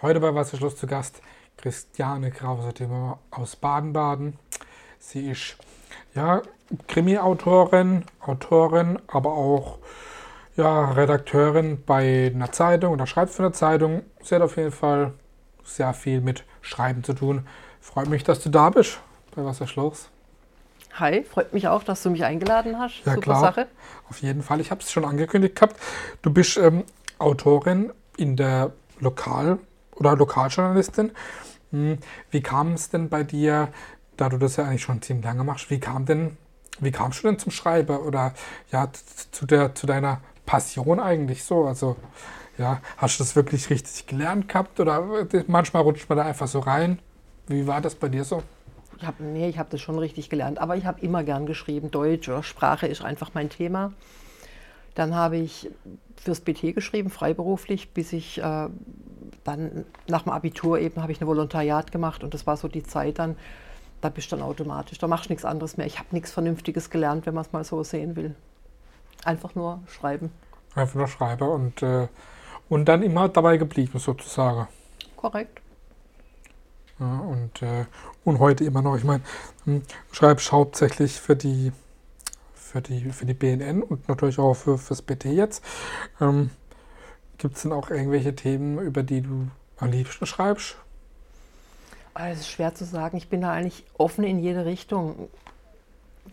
Heute bei Wasserschluss zu Gast Christiane Krause aus Baden-Baden. Sie ist ja Krimi-Autorin, Autorin, aber auch ja, Redakteurin bei einer Zeitung oder schreibt für eine Zeitung. Sie hat auf jeden Fall sehr viel mit Schreiben zu tun. Freut mich, dass du da bist bei Wasserschluss. Hi, freut mich auch, dass du mich eingeladen hast. Ja, Super klar. Sache. Auf jeden Fall. Ich habe es schon angekündigt gehabt. Du bist ähm, Autorin in der Lokal- oder Lokaljournalistin. Hm, wie kam es denn bei dir, da du das ja eigentlich schon ziemlich lange machst, wie kam denn, wie kamst du denn zum Schreiben oder ja, zu, der, zu deiner Passion eigentlich so? Also, ja, hast du das wirklich richtig gelernt gehabt oder manchmal rutscht man da einfach so rein? Wie war das bei dir so? Ich hab, nee, ich habe das schon richtig gelernt, aber ich habe immer gern geschrieben. Deutsch Sprache ist einfach mein Thema. Dann habe ich fürs BT geschrieben, freiberuflich, bis ich äh, dann nach dem Abitur eben habe ich ein Volontariat gemacht und das war so die Zeit dann, da bist du dann automatisch, da machst du nichts anderes mehr. Ich habe nichts Vernünftiges gelernt, wenn man es mal so sehen will. Einfach nur schreiben. Einfach nur schreiben und, äh, und dann immer dabei geblieben sozusagen. Korrekt. Ja, und, äh, und heute immer noch. Ich meine, hm, schreibst hauptsächlich für die, für die, für die BNN und natürlich auch für, fürs BT jetzt. Ähm, Gibt es denn auch irgendwelche Themen, über die du am liebsten schreibst? Ah, es ist schwer zu sagen. Ich bin da eigentlich offen in jede Richtung.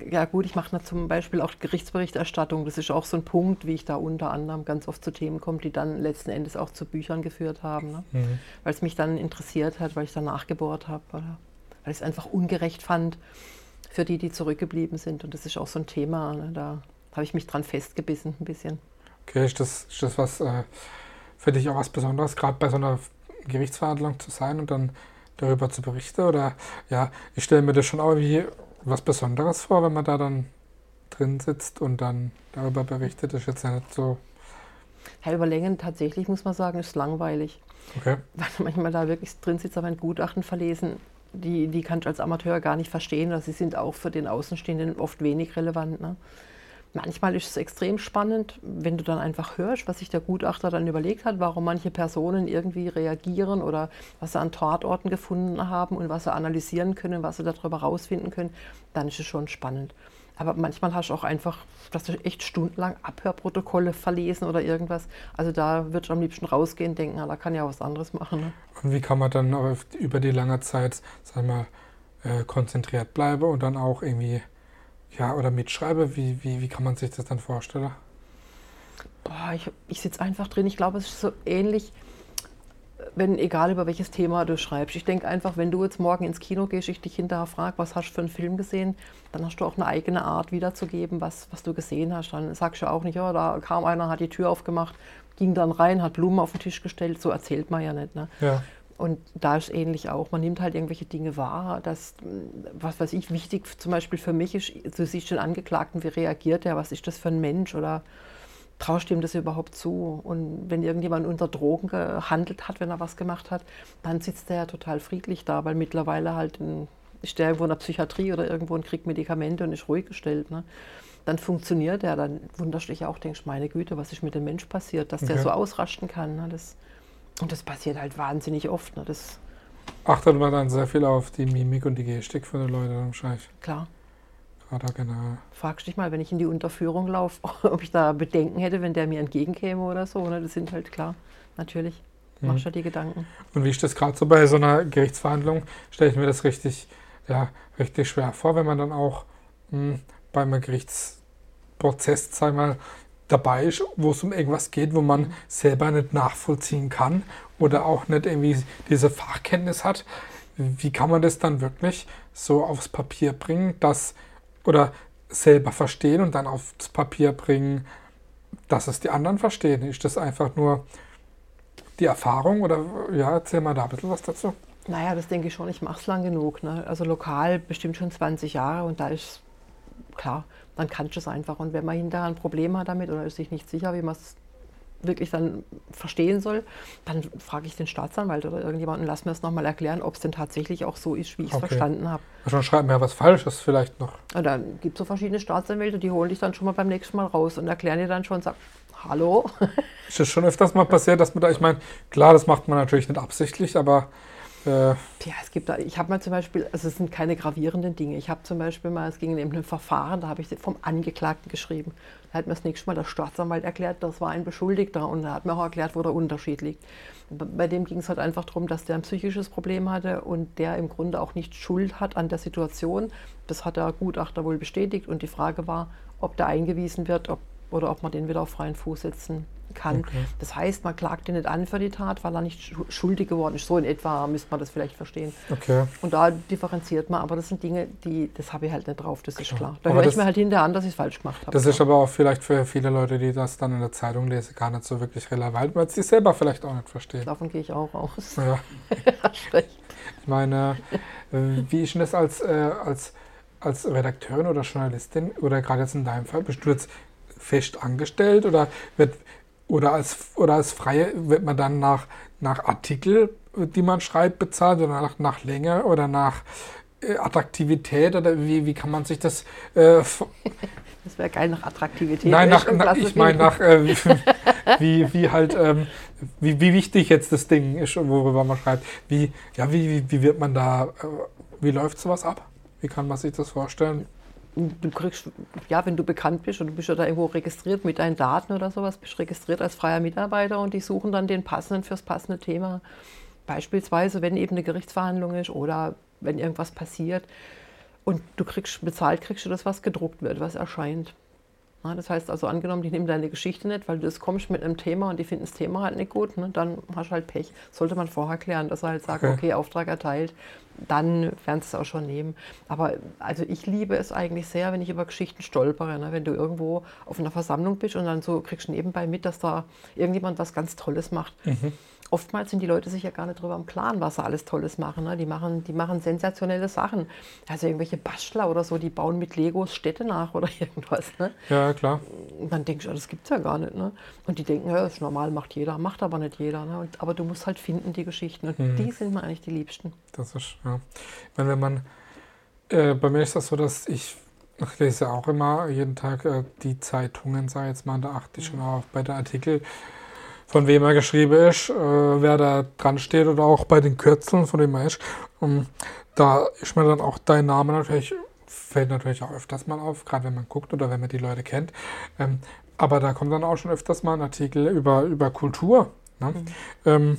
Ja gut, ich mache zum Beispiel auch Gerichtsberichterstattung. Das ist auch so ein Punkt, wie ich da unter anderem ganz oft zu Themen komme, die dann letzten Endes auch zu Büchern geführt haben. Ne? Mhm. Weil es mich dann interessiert hat, weil ich da nachgebohrt habe oder weil ich es einfach ungerecht fand für die, die zurückgeblieben sind. Und das ist auch so ein Thema. Ne? Da habe ich mich dran festgebissen ein bisschen. Okay, ist das, ist das was äh, für dich auch was Besonderes, gerade bei so einer Gerichtsverhandlung zu sein und dann darüber zu berichten? Oder ja, ich stelle mir das schon auch wie was Besonderes vor, wenn man da dann drin sitzt und dann darüber berichtet. Das ist jetzt ja nicht so. Ja, über Längen tatsächlich muss man sagen, ist langweilig. Okay. Weil manchmal da wirklich drin sitzt, aber ein Gutachten verlesen, die, die kann ich als Amateur gar nicht verstehen. Also sie sind auch für den Außenstehenden oft wenig relevant. Ne? Manchmal ist es extrem spannend, wenn du dann einfach hörst, was sich der Gutachter dann überlegt hat, warum manche Personen irgendwie reagieren oder was sie an Tatorten gefunden haben und was sie analysieren können, was sie darüber rausfinden können, dann ist es schon spannend. Aber manchmal hast du auch einfach, dass du echt stundenlang Abhörprotokolle verlesen oder irgendwas. Also da würde ich am liebsten rausgehen und denken, na, da kann ja was anderes machen. Ne? Und wie kann man dann über die lange Zeit, sagen wir, äh, konzentriert bleiben und dann auch irgendwie ja, oder mitschreibe, wie, wie, wie kann man sich das dann vorstellen? Boah, ich, ich sitze einfach drin. Ich glaube, es ist so ähnlich, wenn, egal über welches Thema du schreibst. Ich denke einfach, wenn du jetzt morgen ins Kino gehst, ich dich hinterher frage, was hast du für einen Film gesehen, dann hast du auch eine eigene Art wiederzugeben, was, was du gesehen hast. Dann sagst du auch nicht, ja, da kam einer, hat die Tür aufgemacht, ging dann rein, hat Blumen auf den Tisch gestellt. So erzählt man ja nicht. Ne? Ja. Und da ist ähnlich auch. Man nimmt halt irgendwelche Dinge wahr. Das, was weiß ich, wichtig zum Beispiel für mich ist, du siehst den Angeklagten, wie reagiert er, was ist das für ein Mensch oder traust ihm das überhaupt zu? Und wenn irgendjemand unter Drogen gehandelt hat, wenn er was gemacht hat, dann sitzt er ja total friedlich da, weil mittlerweile halt ein, ist der irgendwo in der Psychiatrie oder irgendwo und kriegt Medikamente und ist ruhig gestellt. Ne? Dann funktioniert er, dann wunderst du dich auch, denkst, meine Güte, was ist mit dem Mensch passiert, dass okay. der so ausrasten kann. Ne? Das, und das passiert halt wahnsinnig oft. Ne? Das Achtet man dann sehr viel auf die Mimik und die Gestik von den Leuten wahrscheinlich. Klar. Gerade genau. Fragst dich mal, wenn ich in die Unterführung laufe, ob ich da Bedenken hätte, wenn der mir entgegenkäme oder so. Ne? Das sind halt klar, natürlich. Mhm. Machst du die Gedanken. Und wie ist das gerade so bei so einer Gerichtsverhandlung? Stelle ich mir das richtig, ja, richtig schwer vor, wenn man dann auch mh, hm, beim Gerichtsprozess, sag mal, dabei ist, wo es um irgendwas geht, wo man selber nicht nachvollziehen kann oder auch nicht irgendwie diese Fachkenntnis hat. Wie kann man das dann wirklich so aufs Papier bringen, dass oder selber verstehen und dann aufs Papier bringen, dass es die anderen verstehen? Ist das einfach nur die Erfahrung oder ja, erzähl mal da ein bisschen was dazu. Naja, das denke ich schon. Ich mache es lang genug. Ne? Also lokal bestimmt schon 20 Jahre und da ist klar, dann kannst du es einfach. Und wenn man hinterher ein Problem hat damit oder ist sich nicht sicher, wie man es wirklich dann verstehen soll, dann frage ich den Staatsanwalt oder irgendjemanden, lass mir das nochmal erklären, ob es denn tatsächlich auch so ist, wie ich es okay. verstanden habe. Schon schreibt mir was Falsches vielleicht noch. Und dann gibt es so verschiedene Staatsanwälte, die holen dich dann schon mal beim nächsten Mal raus und erklären dir dann schon, sag, hallo. Ist das schon öfters mal passiert, dass man da, ich meine, klar, das macht man natürlich nicht absichtlich, aber äh ja, es gibt da, ich habe mal zum Beispiel, also es sind keine gravierenden Dinge. Ich habe zum Beispiel mal, es ging in einem Verfahren, da habe ich vom Angeklagten geschrieben. Da hat mir das nächste Mal der Staatsanwalt erklärt, das war ein Beschuldigter und er hat mir auch erklärt, wo der Unterschied liegt. Bei dem ging es halt einfach darum, dass der ein psychisches Problem hatte und der im Grunde auch nicht Schuld hat an der Situation. Das hat der Gutachter wohl bestätigt und die Frage war, ob der eingewiesen wird, ob oder ob man den wieder auf freien Fuß setzen kann. Okay. Das heißt, man klagt ihn nicht an für die Tat, weil er nicht schuldig geworden ist. So in etwa müsste man das vielleicht verstehen. Okay. Und da differenziert man, aber das sind Dinge, die, das habe ich halt nicht drauf, das ist klar. klar. Da höre ich mir halt hinterher an, dass ich es falsch gemacht habe. Das ist aber auch vielleicht für viele Leute, die das dann in der Zeitung lesen, gar nicht so wirklich relevant, weil sie es selber vielleicht auch nicht verstehen. Davon gehe ich auch aus. Ja. ich meine, äh, wie ist denn das als, äh, als, als Redakteurin oder Journalistin oder gerade jetzt in deinem Fall, bist du jetzt fest angestellt oder wird oder als oder als Freie wird man dann nach, nach Artikel, die man schreibt, bezahlt oder nach, nach Länge oder nach äh, Attraktivität oder wie, wie kann man sich das äh, Das wäre geil nach Attraktivität. Nein, nach, nach ich meine nach äh, wie, wie halt ähm, wie, wie wichtig jetzt das Ding ist, worüber man schreibt. Wie, ja, wie, wie, wie wird man da, äh, wie läuft sowas ab? Wie kann man sich das vorstellen? Du kriegst, ja, wenn du bekannt bist und du bist ja da irgendwo registriert mit deinen Daten oder sowas, bist registriert als freier Mitarbeiter und die suchen dann den passenden fürs passende Thema. Beispielsweise, wenn eben eine Gerichtsverhandlung ist oder wenn irgendwas passiert und du kriegst bezahlt, kriegst du das, was gedruckt wird, was erscheint. Ja, das heißt also, angenommen, die nehmen deine Geschichte nicht, weil du das kommst mit einem Thema und die finden das Thema halt nicht gut, ne, dann hast du halt Pech. Sollte man vorher klären, dass er halt sagt, okay, okay Auftrag erteilt, dann werden sie es auch schon nehmen. Aber also ich liebe es eigentlich sehr, wenn ich über Geschichten stolpere. Ne? Wenn du irgendwo auf einer Versammlung bist und dann so kriegst du nebenbei mit, dass da irgendjemand was ganz Tolles macht. Mhm oftmals sind die Leute sich ja gar nicht darüber im Klaren, was sie alles Tolles machen. Ne? Die machen. Die machen sensationelle Sachen. Also irgendwelche Bastler oder so, die bauen mit Legos Städte nach oder irgendwas. Ne? Ja, klar. Und dann denkst du, das gibt es ja gar nicht. Ne? Und die denken, ja, das ist normal, macht jeder, macht aber nicht jeder. Ne? Aber du musst halt finden, die Geschichten. Und mhm. die sind mir eigentlich die liebsten. Das ist, ja. Ich meine, wenn man, äh, bei mir ist das so, dass ich ich lese auch immer jeden Tag äh, die Zeitungen, sei jetzt mal, da achte ich schon auch bei den Artikeln von wem er geschrieben ist, äh, wer da dran steht oder auch bei den Kürzeln, von dem er ist. Und da ist mir dann auch dein Name natürlich, fällt natürlich auch öfters mal auf, gerade wenn man guckt oder wenn man die Leute kennt. Ähm, aber da kommt dann auch schon öfters mal ein Artikel über, über Kultur. Ne? Mhm. Ähm,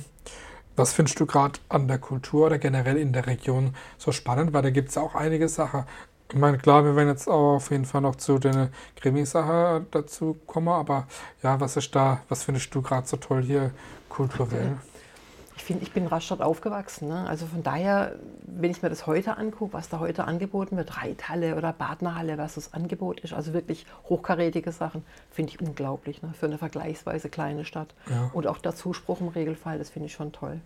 was findest du gerade an der Kultur oder generell in der Region so spannend? Weil da gibt es auch einige Sachen. Ich meine, klar, wir werden jetzt auch auf jeden Fall noch zu den Krimi-Sache dazu kommen, aber ja, was ist da, was findest du gerade so toll hier kulturell? Ich finde, ich bin in Rastatt aufgewachsen. Ne? Also von daher, wenn ich mir das heute angucke, was da heute angeboten wird, Reithalle oder Badnerhalle, was das Angebot ist, also wirklich hochkarätige Sachen, finde ich unglaublich ne? für eine vergleichsweise kleine Stadt. Ja. Und auch der Zuspruch im Regelfall, das finde ich schon toll.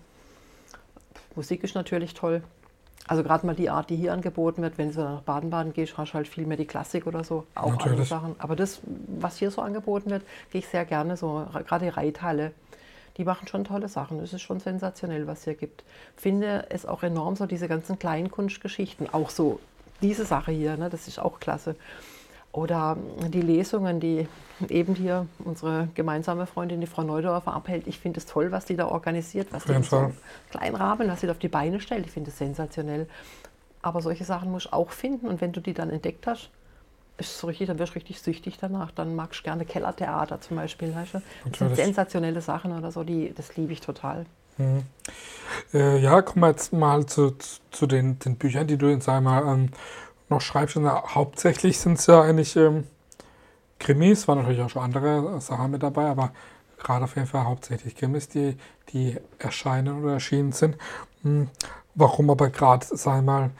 Musik ist natürlich toll. Also gerade mal die Art, die hier angeboten wird, wenn du nach Baden-Baden gehst, hast du halt viel mehr die Klassik oder so, auch Natürlich. andere Sachen. Aber das, was hier so angeboten wird, gehe ich sehr gerne so, gerade die Reithalle, die machen schon tolle Sachen. Es ist schon sensationell, was hier gibt. Finde es auch enorm, so diese ganzen Kleinkunstgeschichten, auch so diese Sache hier, ne, das ist auch klasse. Oder die Lesungen, die eben hier unsere gemeinsame Freundin, die Frau Neudorfer, abhält. Ich finde es toll, was die da organisiert, was die so kleinen Rahmen, was sie da auf die Beine stellt. Ich finde es sensationell. Aber solche Sachen muss ich auch finden und wenn du die dann entdeckt hast, ist es richtig, dann wirst du richtig süchtig danach. Dann magst du gerne Kellertheater zum Beispiel. Weißt du? Das sind sensationelle Sachen oder so, die, das liebe ich total. Mhm. Äh, ja, kommen wir jetzt mal zu, zu den, den Büchern, die du in einmal ähm, noch schreibst. Und hauptsächlich sind es ja eigentlich ähm, Krimis, waren natürlich auch schon andere Sachen mit dabei, aber gerade auf jeden Fall hauptsächlich Krimis, die, die erscheinen oder erschienen sind. Hm, warum aber gerade, sag mal,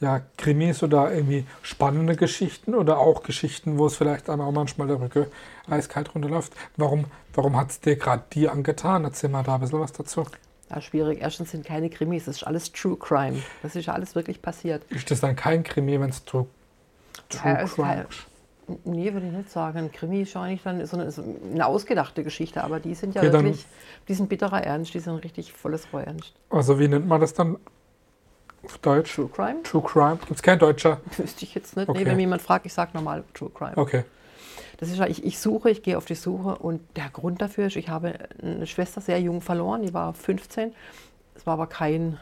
ja, Krimis oder irgendwie spannende Geschichten oder auch Geschichten, wo es vielleicht auch manchmal der Rücke eiskalt runterläuft. Warum, warum hat es dir gerade die angetan? Erzähl mal da ein bisschen was dazu. Ja, schwierig. Erstens sind keine Krimis, das ist alles True Crime. Das ist ja alles wirklich passiert. Ist das dann kein Krimi, wenn es True, True ja, Crime ist? Nee, würde ich nicht sagen. Ein Krimi ist eigentlich dann so eine, so eine ausgedachte Geschichte, aber die sind ja Okay, wirklich, die sind bitterer Ernst, die sind richtig volles Rohr Ernst. Also wie nennt man das dann auf Deutsch? True Crime? True Crime. Gibt es kein Deutscher? Wüsste ich jetzt nicht. Okay. Nee, wenn jemand fragt, ich sage normal True Crime. Okay. Das ist ja, ich, ich suche, ich gehe auf die Suche und der Grund dafür ist, ich habe eine Schwester sehr jung verloren, die war 15. Es war aber kein,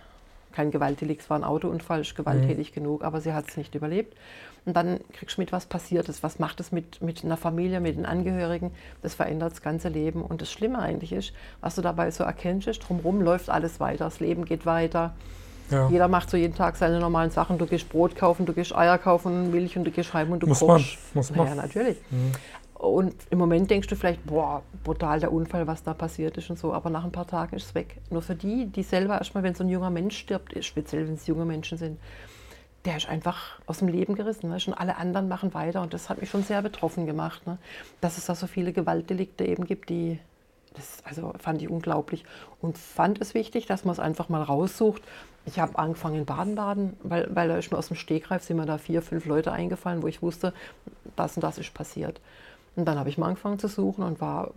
kein Gewaltdelikt, es war ein Autounfall, ist gewalttätig genug, aber sie hat es nicht überlebt. Und dann kriegst du mit, was passiert ist, was macht es mit, mit einer Familie, mit den Angehörigen, das verändert das ganze Leben. Und das Schlimme eigentlich ist, was du dabei so erkennst, ist, drumherum läuft alles weiter, das Leben geht weiter. Ja. Jeder macht so jeden Tag seine normalen Sachen. Du gehst Brot kaufen, du gehst Eier kaufen, Milch und du gehst heim und du Muss kochst. man, muss man. Naja, natürlich. Und im Moment denkst du vielleicht, boah, brutal der Unfall, was da passiert ist und so, aber nach ein paar Tagen ist es weg. Nur für die, die selber erstmal, wenn so ein junger Mensch stirbt, speziell wenn es junge Menschen sind, der ist einfach aus dem Leben gerissen. Weißt? Und alle anderen machen weiter und das hat mich schon sehr betroffen gemacht, ne? dass es da so viele Gewaltdelikte eben gibt, die, das also fand ich unglaublich und fand es wichtig, dass man es einfach mal raussucht. Ich habe angefangen in Baden-Baden, weil, weil da ist mir aus dem Stegreif sind mir da vier, fünf Leute eingefallen, wo ich wusste, das und das ist passiert. Und dann habe ich mal angefangen zu suchen und war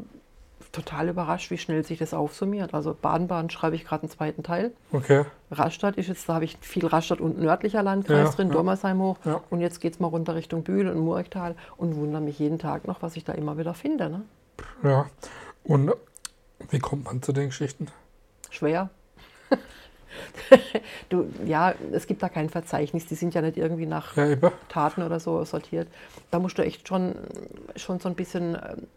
total überrascht, wie schnell sich das aufsummiert. Also Baden-Baden schreibe ich gerade einen zweiten Teil. Okay. Rastatt ist jetzt, da habe ich viel Rastatt und nördlicher Landkreis Ja, drin, ja. Dormersheim hoch. Ja. Und jetzt geht es mal runter Richtung Bühl und Murgtal und wundere mich jeden Tag noch, was ich da immer wieder finde. Ne? Ja. Und wie kommt man zu den Geschichten? Schwer. du, ja, es gibt da kein Verzeichnis, die sind ja nicht irgendwie nach Ja. Taten oder so sortiert. Da musst du echt schon, schon so ein bisschen, ähm,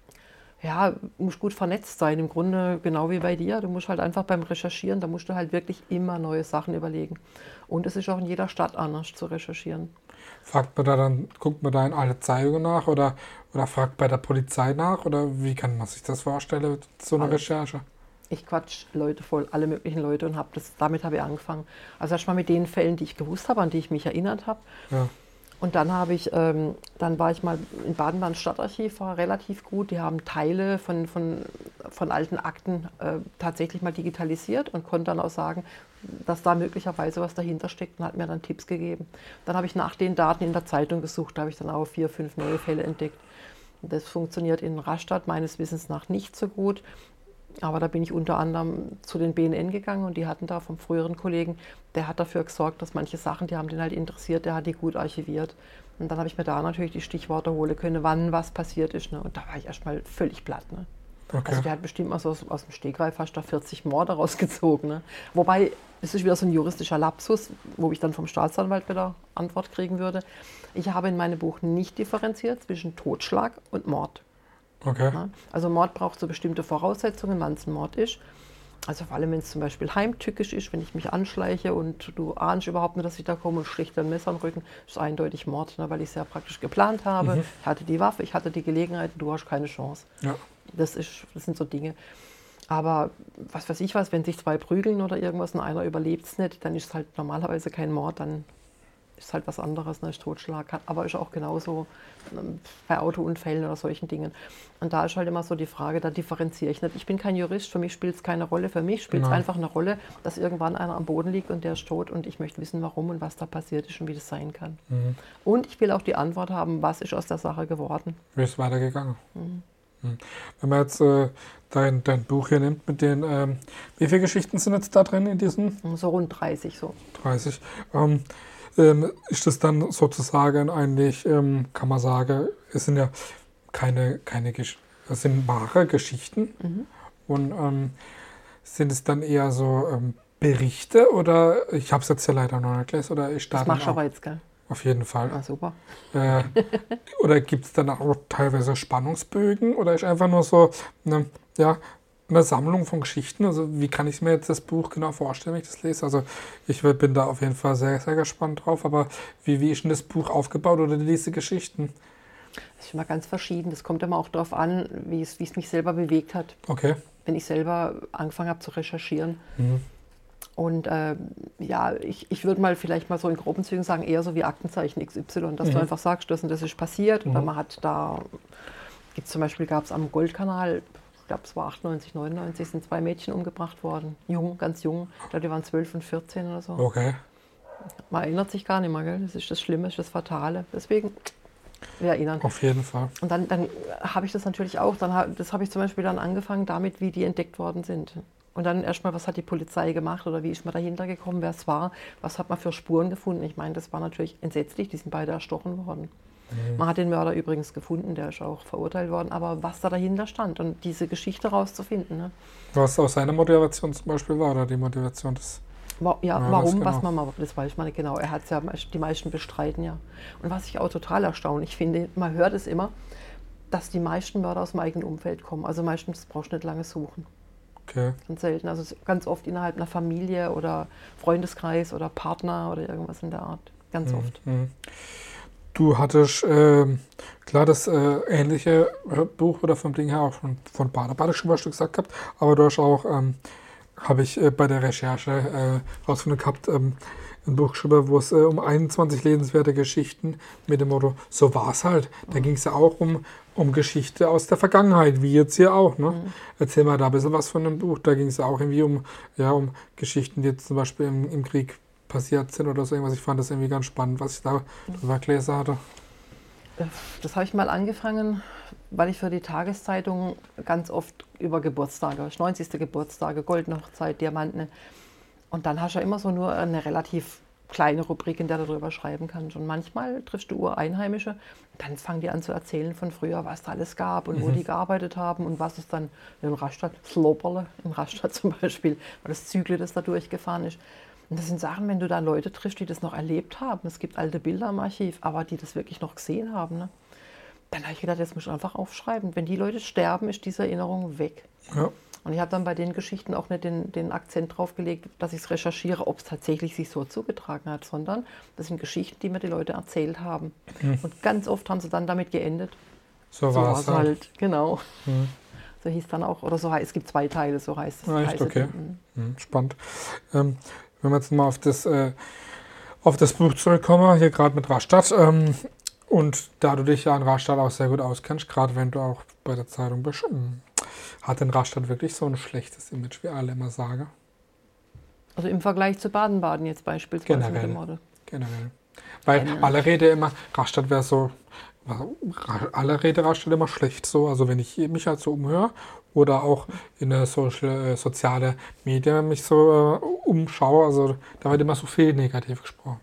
ja, musst gut vernetzt sein. Im Grunde genau wie bei dir. Du musst halt einfach beim Recherchieren, da musst du halt wirklich immer neue Sachen überlegen. Und es ist auch in jeder Stadt anders zu recherchieren. Fragt man da dann, guckt man da in alle Zeitungen nach oder, oder fragt bei der Polizei nach? Oder wie kann man sich das vorstellen, so eine Alles. Recherche? Ich quatsch Leute voll, alle möglichen Leute und hab das, damit habe ich angefangen. Also erstmal mit den Fällen, die ich gewusst habe, an die ich mich erinnert habe. Ja. Und dann habe ich, ähm, dann war ich mal in Baden-Baden Stadtarchiv, war relativ gut. Die haben Teile von, von, von alten Akten äh, tatsächlich mal digitalisiert und konnte dann auch sagen, dass da möglicherweise was dahinter steckt und hat mir dann Tipps gegeben. Dann habe ich nach den Daten in der Zeitung gesucht, da habe ich dann auch vier, fünf neue Fälle entdeckt. Das funktioniert in Rastatt meines Wissens nach nicht so gut. Aber da bin ich unter anderem zu den BNN gegangen und die hatten da vom früheren Kollegen, der hat dafür gesorgt, dass manche Sachen, die haben den halt interessiert, der hat die gut archiviert. Und dann habe ich mir da natürlich die Stichworte holen können, wann was passiert ist. Ne? Und da war ich erstmal völlig platt. Ne? Okay. Also der hat bestimmt mal so aus, aus dem Stegreif fast da 40 Morde rausgezogen. Ne? Wobei, das ist wieder so ein juristischer Lapsus, wo ich dann vom Staatsanwalt wieder Antwort kriegen würde. Ich habe in meinem Buch nicht differenziert zwischen Totschlag und Mord. Okay. Ne? Also Mord braucht so bestimmte Voraussetzungen, wann es ein Mord ist. Also vor allem, wenn es zum Beispiel heimtückisch ist, wenn ich mich anschleiche und du ahnst überhaupt nicht, dass ich da komme und schlicht ein Messer den Rücken, ist eindeutig Mord, ne? weil ich es ja praktisch geplant habe. Ich hatte die Waffe, ich hatte die Gelegenheit, du hast keine Chance. Ja. Das, ist, das sind so Dinge. Aber was weiß ich was, wenn sich zwei prügeln oder irgendwas und einer überlebt es nicht, dann ist es halt normalerweise kein Mord, dann ist halt was anderes, ne, ist Totschlag. Aber ist auch genauso ähm, bei Autounfällen oder solchen Dingen. Und da ist halt immer so die Frage, da differenziere ich nicht. Ich bin kein Jurist, für mich spielt es keine Rolle. Für mich spielt es Nein. einfach eine Rolle, dass irgendwann einer am Boden liegt und der ist tot und ich möchte wissen, warum und was da passiert ist und wie das sein kann. Mhm. Und ich will auch die Antwort haben, was ist aus der Sache geworden. Wie ist es weitergegangen? Mhm. Wenn man jetzt äh, dein, dein Buch hier nimmt mit den, ähm, wie viele Geschichten sind jetzt da drin in diesen So rund 30 so. 30? Ähm, ähm, ist das dann sozusagen eigentlich, ähm, kann man sagen, es sind ja keine, keine Gesch es sind wahre Geschichten und ähm, sind es dann eher so ähm, Berichte oder ich habe es jetzt ja leider noch nicht gelesen oder ich Das starte machst du aber jetzt, gell? auf jeden Fall. Ah, super. Äh, oder gibt es dann auch teilweise Spannungsbögen oder ist einfach nur so eine, ja, eine Sammlung von Geschichten? Also wie kann ich mir jetzt das Buch genau vorstellen, wenn ich das lese? Also ich bin da auf jeden Fall sehr, sehr gespannt drauf, aber wie, wie ist denn das Buch aufgebaut oder diese Geschichten? Das ist immer ganz verschieden. Das kommt immer auch darauf an, wie es, wie es mich selber bewegt hat. Okay. Wenn ich selber angefangen habe zu recherchieren. Mhm. Und äh, ja, ich, ich würde mal vielleicht mal so in groben Zügen sagen, eher so wie Aktenzeichen XY, dass Mhm. du einfach sagst, das und das ist passiert. Oder man hat da, gibt's zum Beispiel gab es am Goldkanal, ich glaube es war 98, 99, sind zwei Mädchen umgebracht worden. Jung, ganz jung. Ich glaube, die waren 12 und 14 oder so. Okay. Man erinnert sich gar nicht mehr, gell? Das ist das Schlimme, das ist das Fatale. Deswegen wir erinnern. Auf jeden Fall. Und dann, dann habe ich das natürlich auch. Dann, das habe ich zum Beispiel dann angefangen damit, wie die entdeckt worden sind. Und dann erstmal, was hat die Polizei gemacht oder wie ist man dahinter gekommen, wer es war, was hat man für Spuren gefunden. Ich meine, das war natürlich entsetzlich, die sind beide erstochen worden. Man hat den Mörder übrigens gefunden, der ist auch verurteilt worden, aber was da dahinter stand und diese Geschichte rauszufinden. Ne? Was auch seine Motivation zum Beispiel war, oder die Motivation des. Wa- Ja, Ja, warum, das was genau. man mal, das weiß man nicht genau. Er hat es ja, die meisten bestreiten ja. Und was ich auch total erstaunlich finde, man hört es immer, dass die meisten Mörder aus dem eigenen Umfeld kommen. Also meistens brauchst du nicht lange suchen. Okay. Ganz selten. Also ganz oft innerhalb einer Familie oder Freundeskreis oder Partner oder irgendwas in der Art. Ganz oft. Mhm. Du hattest, ähm, klar, das äh, ähnliche äh, Buch oder vom Ding her auch von, von Bader schon was du gesagt gehabt, aber du hast auch, ähm, habe ich äh, bei der Recherche äh, rausgefunden gehabt, ähm, ein Buch geschrieben, wo es äh, um 21 lebenswerte Geschichten mit dem Motto, so war es halt. Da ging es ja auch um, um Geschichte aus der Vergangenheit, wie jetzt hier auch. Ne? Erzähl mal da ein bisschen was von dem Buch. Da ging es ja auch irgendwie um, ja, um Geschichten, die jetzt zum Beispiel im, im Krieg passiert sind oder so irgendwas. Ich fand das irgendwie ganz spannend, was ich da drüber gelesen hatte. Das habe ich mal angefangen, weil ich für die Tageszeitung ganz oft über Geburtstage, 90. Geburtstage, Goldene Hochzeit, Diamanten. Und dann hast du ja immer so nur eine relativ kleine Rubrik, in der du darüber schreiben kannst. Und manchmal triffst du Ureinheimische, dann fangen die an zu erzählen von früher, was da alles gab und wo die gearbeitet haben und was es dann in Rastatt, Sloperle in Rastatt zum Beispiel, oder das Zügle, das da durchgefahren ist. Und das sind Sachen, wenn du da Leute triffst, die das noch erlebt haben. Es gibt alte Bilder im Archiv, aber die das wirklich noch gesehen haben. Ne? Dann habe ich gedacht, jetzt muss ich einfach aufschreiben. Wenn die Leute sterben, ist diese Erinnerung weg. Ja. Und ich habe dann bei den Geschichten auch nicht den, den Akzent drauf gelegt, dass ich es recherchiere, ob es tatsächlich sich so zugetragen hat, sondern das sind Geschichten, die mir die Leute erzählt haben. Und ganz oft haben sie dann damit geendet. So, So war es halt. halt, genau. So hieß dann auch, oder so heißt, es gibt zwei Teile, so heißt es. Echt? heißt. Okay. Mhm. Hm, spannend. Ähm, wenn wir jetzt mal auf das, äh, auf das Buch zurückkommen, hier gerade mit Rastatt. Ähm, und da du dich ja an Rastatt auch sehr gut auskennst, gerade wenn du auch bei der Zeitung bist, ähm, hat denn Rastatt wirklich so ein schlechtes Image, wie alle immer sagen? Also im Vergleich zu Baden-Baden jetzt beispielsweise mit Generell. dem Morde. Generell. Weil Generell. alle rede immer, Rastatt wäre so, alle rede Rastatt immer schlecht so. Also wenn ich mich halt so umhöre oder auch in der Social, äh, soziale Medien mich so äh, umschaue, also da wird immer so viel negativ gesprochen.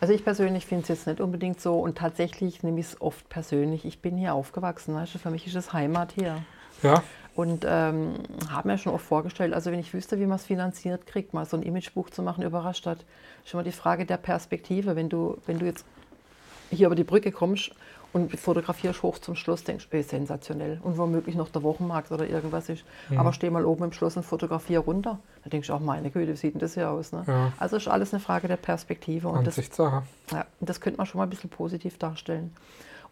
Also ich persönlich finde es jetzt nicht unbedingt so und tatsächlich nehme ich es oft persönlich. Ich bin hier aufgewachsen, weißt du, für mich ist es Heimat hier. Ja, Und ähm, habe mir schon oft vorgestellt, also wenn ich wüsste, wie man es finanziert kriegt, mal so ein Imagebuch zu machen über Rastatt, ist immer die Frage der Perspektive. Wenn du, wenn du jetzt hier über die Brücke kommst und fotografierst hoch zum Schloss, denkst du, ey, sensationell. Und womöglich noch der Wochenmarkt oder irgendwas ist. Aber steh mal oben im Schloss und fotografier runter. Da denkst du auch, meine Güte, wie sieht denn das hier aus? Ne? Ja. Also ist alles eine Frage der Perspektive. Und das, ja, das könnte man schon mal ein bisschen positiv darstellen.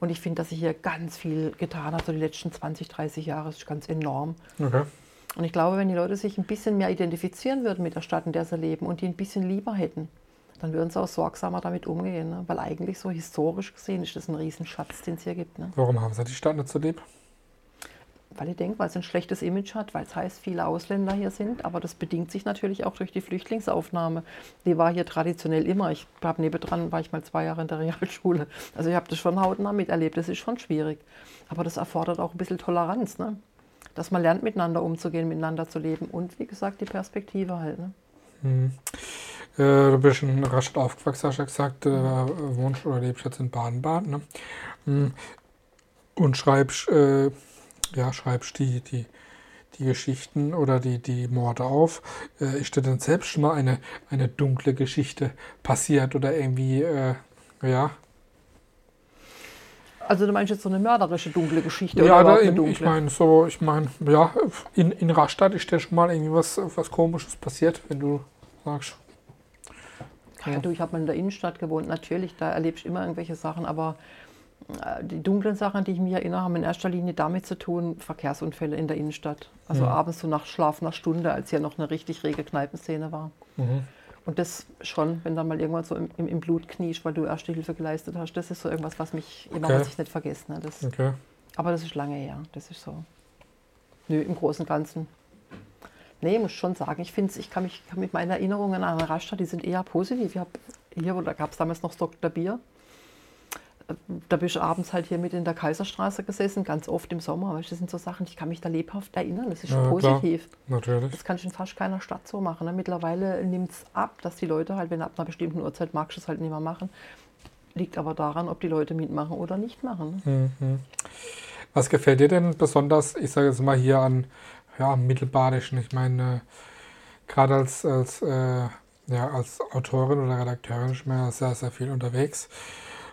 Und ich finde, dass sich hier ganz viel getan hat, so die letzten 20, 30 Jahre, das ist ganz enorm. Okay. Und ich glaube, wenn die Leute sich ein bisschen mehr identifizieren würden mit der Stadt, in der sie leben und die ein bisschen lieber hätten, dann würden sie auch sorgsamer damit umgehen. Ne? Weil eigentlich so historisch gesehen ist das ein Riesenschatz, den es hier gibt. Ne? Warum haben sie die Stadt nicht so lieb? Weil ich denke, weil es ein schlechtes Image hat, weil es heißt, viele Ausländer hier sind. Aber das bedingt sich natürlich auch durch die Flüchtlingsaufnahme. Die war hier traditionell immer. Ich habe nebendran, war ich mal zwei Jahre in der Realschule. Also ich habe das schon hautnah miterlebt. Das ist schon schwierig. Aber das erfordert auch ein bisschen Toleranz. Ne? Dass man lernt, miteinander umzugehen, miteinander zu leben. Und wie gesagt, die Perspektive halt. Ne? Äh, du bist in Rastatt aufgewachsen, hast du ja gesagt, äh, wohnst oder lebst jetzt in Baden-Baden. Ne? Mm. Und schreibst, äh, ja, schreibst die, die, die Geschichten oder die, die Morde auf. Äh, ist dir denn selbst schon mal eine, eine dunkle Geschichte passiert oder irgendwie, äh, ja? Also du meinst jetzt so eine mörderische, dunkle Geschichte? Ja, oder da, eine in, dunkle? ich meine, so, ich meine, ja, in, in Rastatt ist dir schon mal irgendwie was, was Komisches passiert, wenn du sagst. Ja, du, ich habe mal in der Innenstadt gewohnt. Natürlich, da erlebst du immer irgendwelche Sachen, aber äh, die dunklen Sachen, die ich mich erinnere, haben in erster Linie damit zu tun, Verkehrsunfälle in der Innenstadt. Also abends so nach schlafender Stunde, als hier noch eine richtig rege Kneipenszene war. Und das schon, wenn da mal irgendwann so im, im, Blut kniest, weil du Erste Hilfe geleistet hast, das ist so irgendwas, was mich immer, Okay. was ich nicht vergessen. Das, Okay. aber das ist lange her. Das ist so. Nö, im Großen und Ganzen. Nee, muss schon sagen, ich finde ich kann mich kann mit meinen Erinnerungen an Rastatt, die sind eher positiv. Ich hab, hier, da gab es damals noch Dr. Bier. da bist du abends halt hier mit in der Kaiserstraße gesessen, ganz oft im Sommer. Weißt, das sind so Sachen, ich kann mich da lebhaft erinnern. Das ist Ja, positiv. klar, natürlich. Das kannst du in fast keiner Stadt so machen. Ne? Mittlerweile nimmt es ab, dass die Leute halt, wenn ab einer bestimmten Uhrzeit magst du es halt nicht mehr machen. Liegt aber daran, ob die Leute mitmachen oder nicht machen. Ne? Mhm. Was gefällt dir denn besonders, ich sage jetzt mal hier an ja, am Mittelbadischen? Ich meine, gerade als, als, äh, ja, als Autorin oder Redakteurin ist man ja sehr, sehr viel unterwegs.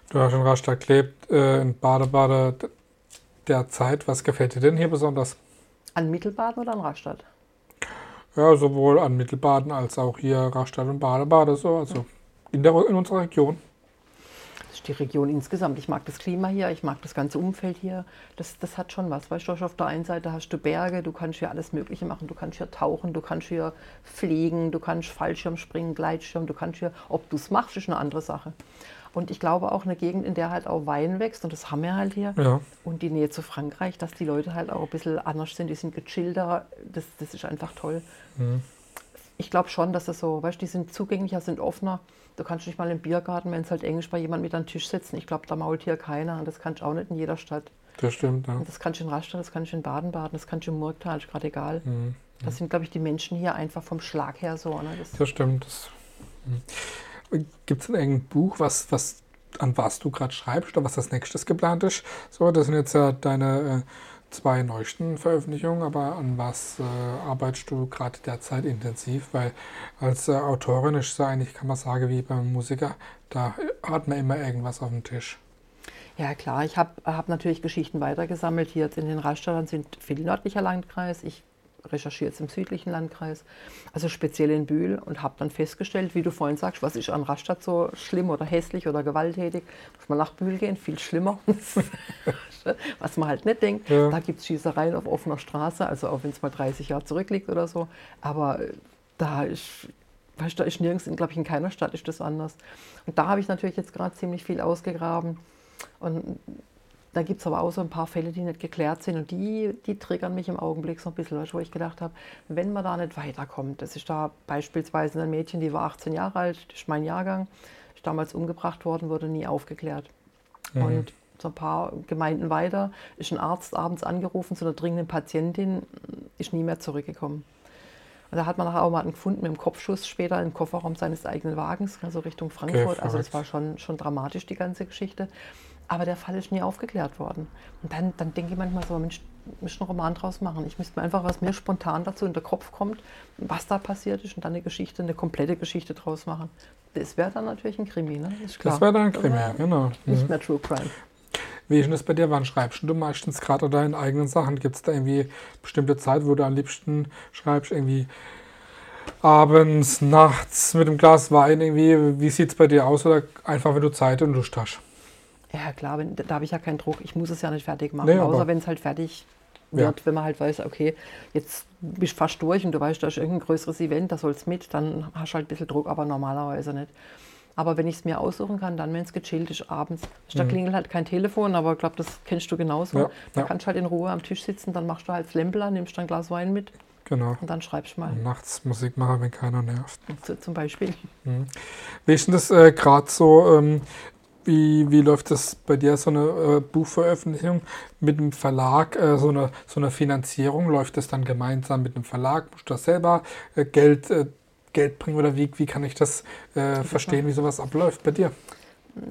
Du hast in Rastatt gelebt, äh, in Badebade der Zeit. Was gefällt dir denn hier besonders? An Mittelbaden oder an Rastatt? Ja, sowohl an Mittelbaden als auch hier Rastatt und Badebade, so, also in, der, in unserer Region. Die Region insgesamt. Ich mag das Klima hier, ich mag das ganze Umfeld hier. Das, das hat schon was. Weißt du, auf der einen Seite hast du Berge, du kannst hier alles Mögliche machen. Du kannst hier tauchen, du kannst hier fliegen, du kannst Fallschirm springen, Gleitschirm, du kannst hier, ob du es machst, ist eine andere Sache. Und ich glaube auch eine Gegend, in der halt auch Wein wächst, und das haben wir halt hier. Ja. Und die Nähe zu Frankreich, dass die Leute halt auch ein bisschen anders sind, die sind gechillter, das, das ist einfach toll. Mhm. Ich glaube schon, dass das so, weißt du, die sind zugänglicher, sind offener. Du kannst nicht mal im Biergarten, wenn es halt Englisch bei jemandem mit an den Tisch sitzen. Ich glaube, da mault hier keiner. Und das kannst du auch nicht in jeder Stadt. Das stimmt, ja. Das kannst du in Rastatt, das kannst du in Baden-Baden, das kannst du im Murgtal, ist gerade egal. Mhm. Das sind, glaube ich, die Menschen hier einfach vom Schlag her so. Ne? Das, Das stimmt. Das, Gibt es denn irgendein Buch, was, was, an was du gerade schreibst oder was das nächstes geplant ist? So, das sind jetzt ja deine äh, zwei neuesten Veröffentlichungen, aber an was äh, arbeitest du gerade derzeit intensiv? Weil als äh, Autorin ist es eigentlich, kann man sagen, wie beim Musiker, da hat man immer irgendwas auf dem Tisch. Ja klar, ich habe hab natürlich Geschichten weitergesammelt. Hier jetzt in den Raststätten sind viel nördlicher Landkreis. Ich recherchiere jetzt im südlichen Landkreis, also speziell in Bühl und habe dann festgestellt, wie du vorhin sagst, was ist an Rastatt so schlimm oder hässlich oder gewalttätig. Muss man nach Bühl gehen, viel schlimmer. was man halt nicht denkt. Ja. Da gibt es Schießereien auf offener Straße, also auch wenn es mal 30 Jahre zurückliegt oder so. Aber äh, da ist Weißt du, da ist nirgends, glaube ich, in keiner Stadt ist das anders. Und da habe ich natürlich jetzt gerade ziemlich viel ausgegraben. Und da gibt es aber auch so ein paar Fälle, die nicht geklärt sind. Und die, die triggern mich im Augenblick so ein bisschen, weißt wo ich gedacht habe, wenn man da nicht weiterkommt, das ist da beispielsweise ein Mädchen, die war 18 Jahre alt, das ist mein Jahrgang, ist damals umgebracht worden, wurde nie aufgeklärt. Und so ein paar Gemeinden weiter ist ein Arzt abends angerufen zu einer dringenden Patientin, ist nie mehr zurückgekommen. Und da hat man nachher auch mal einen gefunden mit dem Kopfschuss später im Kofferraum seines eigenen Wagens, also Richtung Frankfurt. also das war schon, schon dramatisch, die ganze Geschichte. Aber der Fall ist nie aufgeklärt worden. Und dann, dann denke ich manchmal so, Mensch, ich müsste einen Roman draus machen. Ich müsste mir einfach, was mir spontan dazu in den Kopf kommt, was da passiert ist und dann eine Geschichte, eine komplette Geschichte draus machen. Das wäre dann natürlich ein Krimi, ne? Ist klar. Das wäre dann ein Krimi, wäre genau. Nicht Mhm. mehr True Crime. Wie ist denn das bei dir? Wann schreibst du meistens gerade deine eigenen Sachen? Gibt es da irgendwie bestimmte Zeit, wo du am liebsten schreibst? Irgendwie abends, nachts mit einem Glas Wein? Irgendwie, wie sieht es bei dir aus? Oder einfach, wenn du Zeit und Lust hast? Ja, klar, wenn, da habe ich ja keinen Druck. Ich muss es ja nicht fertig machen, Nee, außer wenn es halt fertig Ja. wird, wenn man halt weiß, okay, jetzt bist du fast durch und du weißt, da ist irgendein größeres Event, da soll es mit, dann hast du halt ein bisschen Druck, aber normalerweise nicht. Aber wenn ich es mir aussuchen kann, dann, wenn es gechillt ist, abends. Da klingelt halt kein Telefon, aber ich glaube, das kennst du genauso. Mhm. Ja, da ja. kannst du halt in Ruhe am Tisch sitzen, dann machst du halt an, nimmst dann ein Glas Wein mit Genau. und dann schreibst du mal, Und nachts Musik machen, wenn keiner nervt. zu, zum Beispiel. Wie ist denn das äh, gerade so? Ähm, wie, wie läuft das bei dir, so eine äh, Buchveröffentlichung mit einem Verlag, äh, so, eine, so eine Finanzierung? Läuft das dann gemeinsam mit einem Verlag? Musst du da selber äh, Geld, äh, Geld bringen oder wie, wie kann ich das äh, verstehen, wie sowas abläuft bei dir?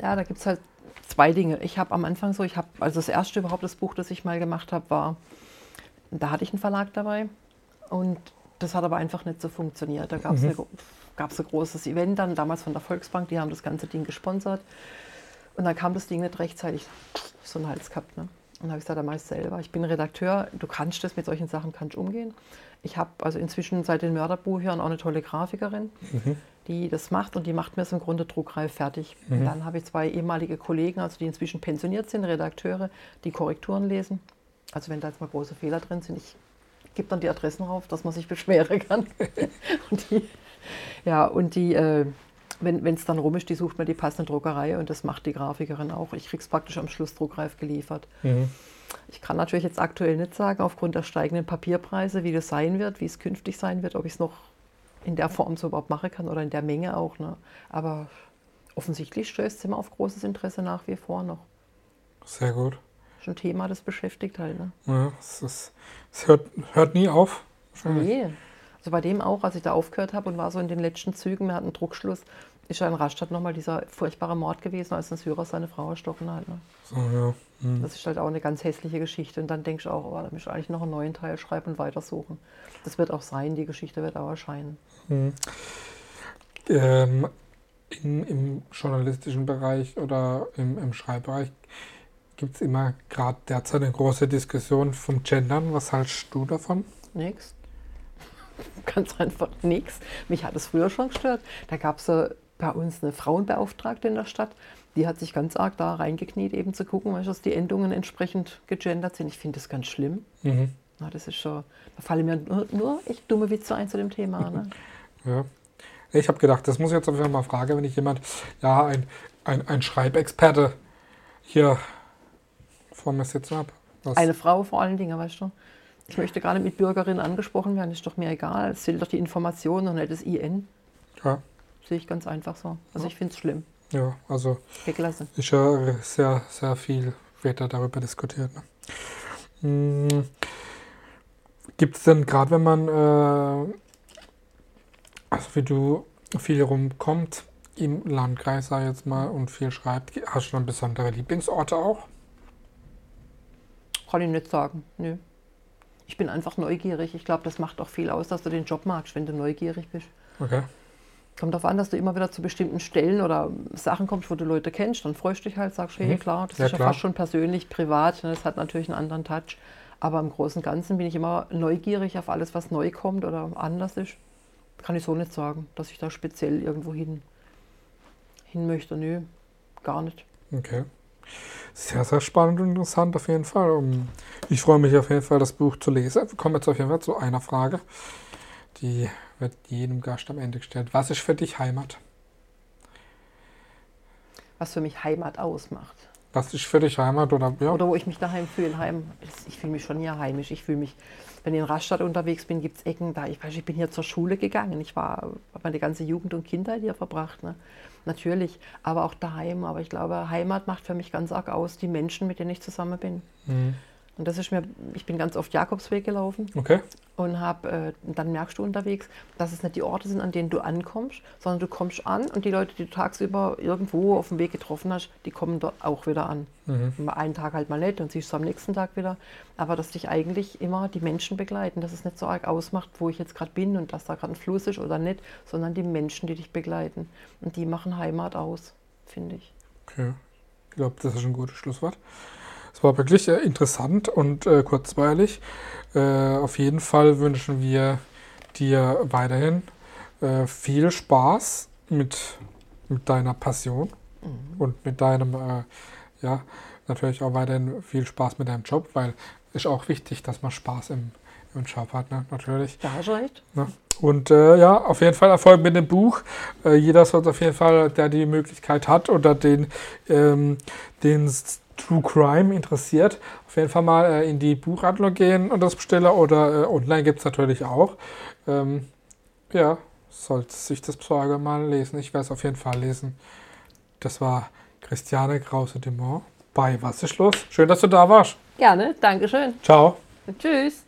Ja, da gibt es halt zwei Dinge. Ich habe am Anfang so, ich habe, also das erste überhaupt das Buch, das ich mal gemacht habe, war, da hatte ich einen Verlag dabei und das hat aber einfach nicht so funktioniert. Da gab es gab's ein großes Event dann, damals von der Volksbank, die haben das ganze Ding gesponsert und dann kam das Ding nicht rechtzeitig, so einen Hals gehabt. Ne? Und dann habe ich gesagt, da mach ich selber. Ich bin Redakteur, du kannst das mit solchen Sachen kannst umgehen. Ich habe also inzwischen seit den Mörderbüchern auch eine tolle Grafikerin, die das macht und die macht mir es im Grunde druckreif fertig. Und dann habe ich zwei ehemalige Kollegen, also die inzwischen pensioniert sind, Redakteure, die Korrekturen lesen. Also wenn da jetzt mal große Fehler drin sind, ich gebe dann die Adressen rauf, dass man sich beschweren kann. und die, ja, und die, äh, wenn es dann rum ist, die sucht mir die passende Druckerei und das macht die Grafikerin auch. Ich krieg's praktisch am Schluss druckreif geliefert. Ich kann natürlich jetzt aktuell nicht sagen, aufgrund der steigenden Papierpreise, wie das sein wird, wie es künftig sein wird, ob ich es noch in der Form so überhaupt machen kann oder in der Menge auch. Ne? Aber offensichtlich stößt es immer auf großes Interesse nach wie vor noch. Sehr gut. Schon ein Thema, das beschäftigt halt. Ne? Ja, es, ist, es hört, hört nie auf. Nee. Also bei dem auch, als ich da aufgehört habe und war so in den letzten Zügen, wir hatten einen Druckschluss, ist ja in Rastatt nochmal dieser furchtbare Mord gewesen, als ein Syrer seine Frau erstochen hat. Ne? So, ja. Hm. Das ist halt auch eine ganz hässliche Geschichte. Und dann denkst du auch, oh, da muss ich eigentlich noch einen neuen Teil schreiben und weitersuchen. Das wird auch sein, die Geschichte wird auch erscheinen. Ähm, in, Im journalistischen Bereich oder im, im Schreibbereich gibt es immer gerade derzeit eine große Diskussion vom Gendern. Was hältst du davon? Nix. Ganz einfach nix. Mich hat es früher schon gestört. Da gab es äh, bei uns eine Frauenbeauftragte in der Stadt, die hat sich ganz arg da reingekniet, eben zu gucken, dass die Endungen entsprechend gegendert sind. Ich finde das ganz schlimm. Mhm. Na, das ist schon, da fallen mir nur, nur echt dumme Witze ein zu dem Thema. Ne? Ja. Ich habe gedacht, das muss ich jetzt auf jeden Fall mal fragen, wenn ich jemand, ja, ein, ein, ein Schreibexperte hier vor mir sitzen habe. Eine Frau vor allen Dingen, weißt du. Ich möchte gerade mit Bürgerinnen angesprochen werden, ist doch mir egal. Es zählt doch die Information und nicht das IN. Ja, Sehe ich ganz einfach so. Also ich finde es schlimm. ja, also Weglassen. ist ja sehr, sehr viel wird da darüber diskutiert. Ne? Gibt es denn gerade, wenn man, äh, also wie du viel rumkommt im Landkreis, sag ich jetzt mal, und viel schreibt, hast du noch besondere Lieblingsorte auch? Kann ich nicht sagen. Nö. Ich bin einfach neugierig. Ich glaube, das macht auch viel aus, dass du den Job magst, wenn du neugierig bist. Okay. Kommt darauf an, dass du immer wieder zu bestimmten Stellen oder Sachen kommst, wo du Leute kennst. Dann freust du dich halt, sagst, hey, Mhm. klar, das Ja, ist ja klar. fast schon persönlich, privat. ne, Das hat natürlich einen anderen Touch. Aber im Großen und Ganzen bin ich immer neugierig auf alles, was neu kommt oder anders ist. Kann ich so nicht sagen, dass ich da speziell irgendwo hin, hin möchte. Nö, gar nicht. Okay. Sehr, sehr spannend und interessant auf jeden Fall. Ich freue mich auf jeden Fall, das Buch zu lesen. Wir kommen jetzt auf jeden Fall zu einer Frage. Die wird jedem Gast am Ende gestellt. Was ist für dich Heimat? Was für mich Heimat ausmacht. Was ist für dich Heimat? Oder, ja, Oder wo ich mich daheim fühle. Heim, ich fühle mich schon hier heimisch. Ich fühle mich, wenn ich in Rastatt unterwegs bin, gibt es Ecken, da ich weiß, ich bin hier zur Schule gegangen. Ich war, habe meine ganze Jugend und Kindheit hier verbracht. Ne? Natürlich, aber auch daheim. Aber ich glaube, Heimat macht für mich ganz arg aus, die Menschen, mit denen ich zusammen bin. Mhm. Und das ist mir, ich bin ganz oft Jakobsweg gelaufen Okay. und habe, äh, dann merkst du unterwegs, dass es nicht die Orte sind, an denen du ankommst, sondern du kommst an und die Leute, die du tagsüber irgendwo auf dem Weg getroffen hast, die kommen dort auch wieder an. Mhm. Einen Tag halt mal nicht und siehst du am nächsten Tag wieder. Aber dass dich eigentlich immer die Menschen begleiten, dass es nicht so arg ausmacht, wo ich jetzt gerade bin und dass da gerade ein Fluss ist oder nicht, sondern die Menschen, die dich begleiten. Und die machen Heimat aus, finde ich. okay. Ich glaube, das ist ein gutes Schlusswort. Es war wirklich äh, interessant und äh, kurzweilig. Äh, auf jeden Fall wünschen wir dir weiterhin äh, viel Spaß mit, mit deiner Passion und mit deinem, äh, ja, natürlich auch weiterhin viel Spaß mit deinem Job, weil es ist auch wichtig, dass man Spaß im, im Job hat, ne? natürlich. Da hast du recht. Ne? Und äh, ja, auf jeden Fall Erfolg mit dem Buch. Äh, jeder sollte auf jeden Fall, der die Möglichkeit hat oder den, ähm, den True Crime interessiert, auf jeden Fall mal äh, in die Buchhandlung gehen und das bestellen oder äh, online gibt es natürlich auch. Ähm, ja, sollte sich das Sorge mal lesen. Ich werde es auf jeden Fall lesen. Das war Christiane Krause-Dumont bei Was ist los? Schön, dass du da warst. Gerne, Dankeschön. Ciao. Tschüss.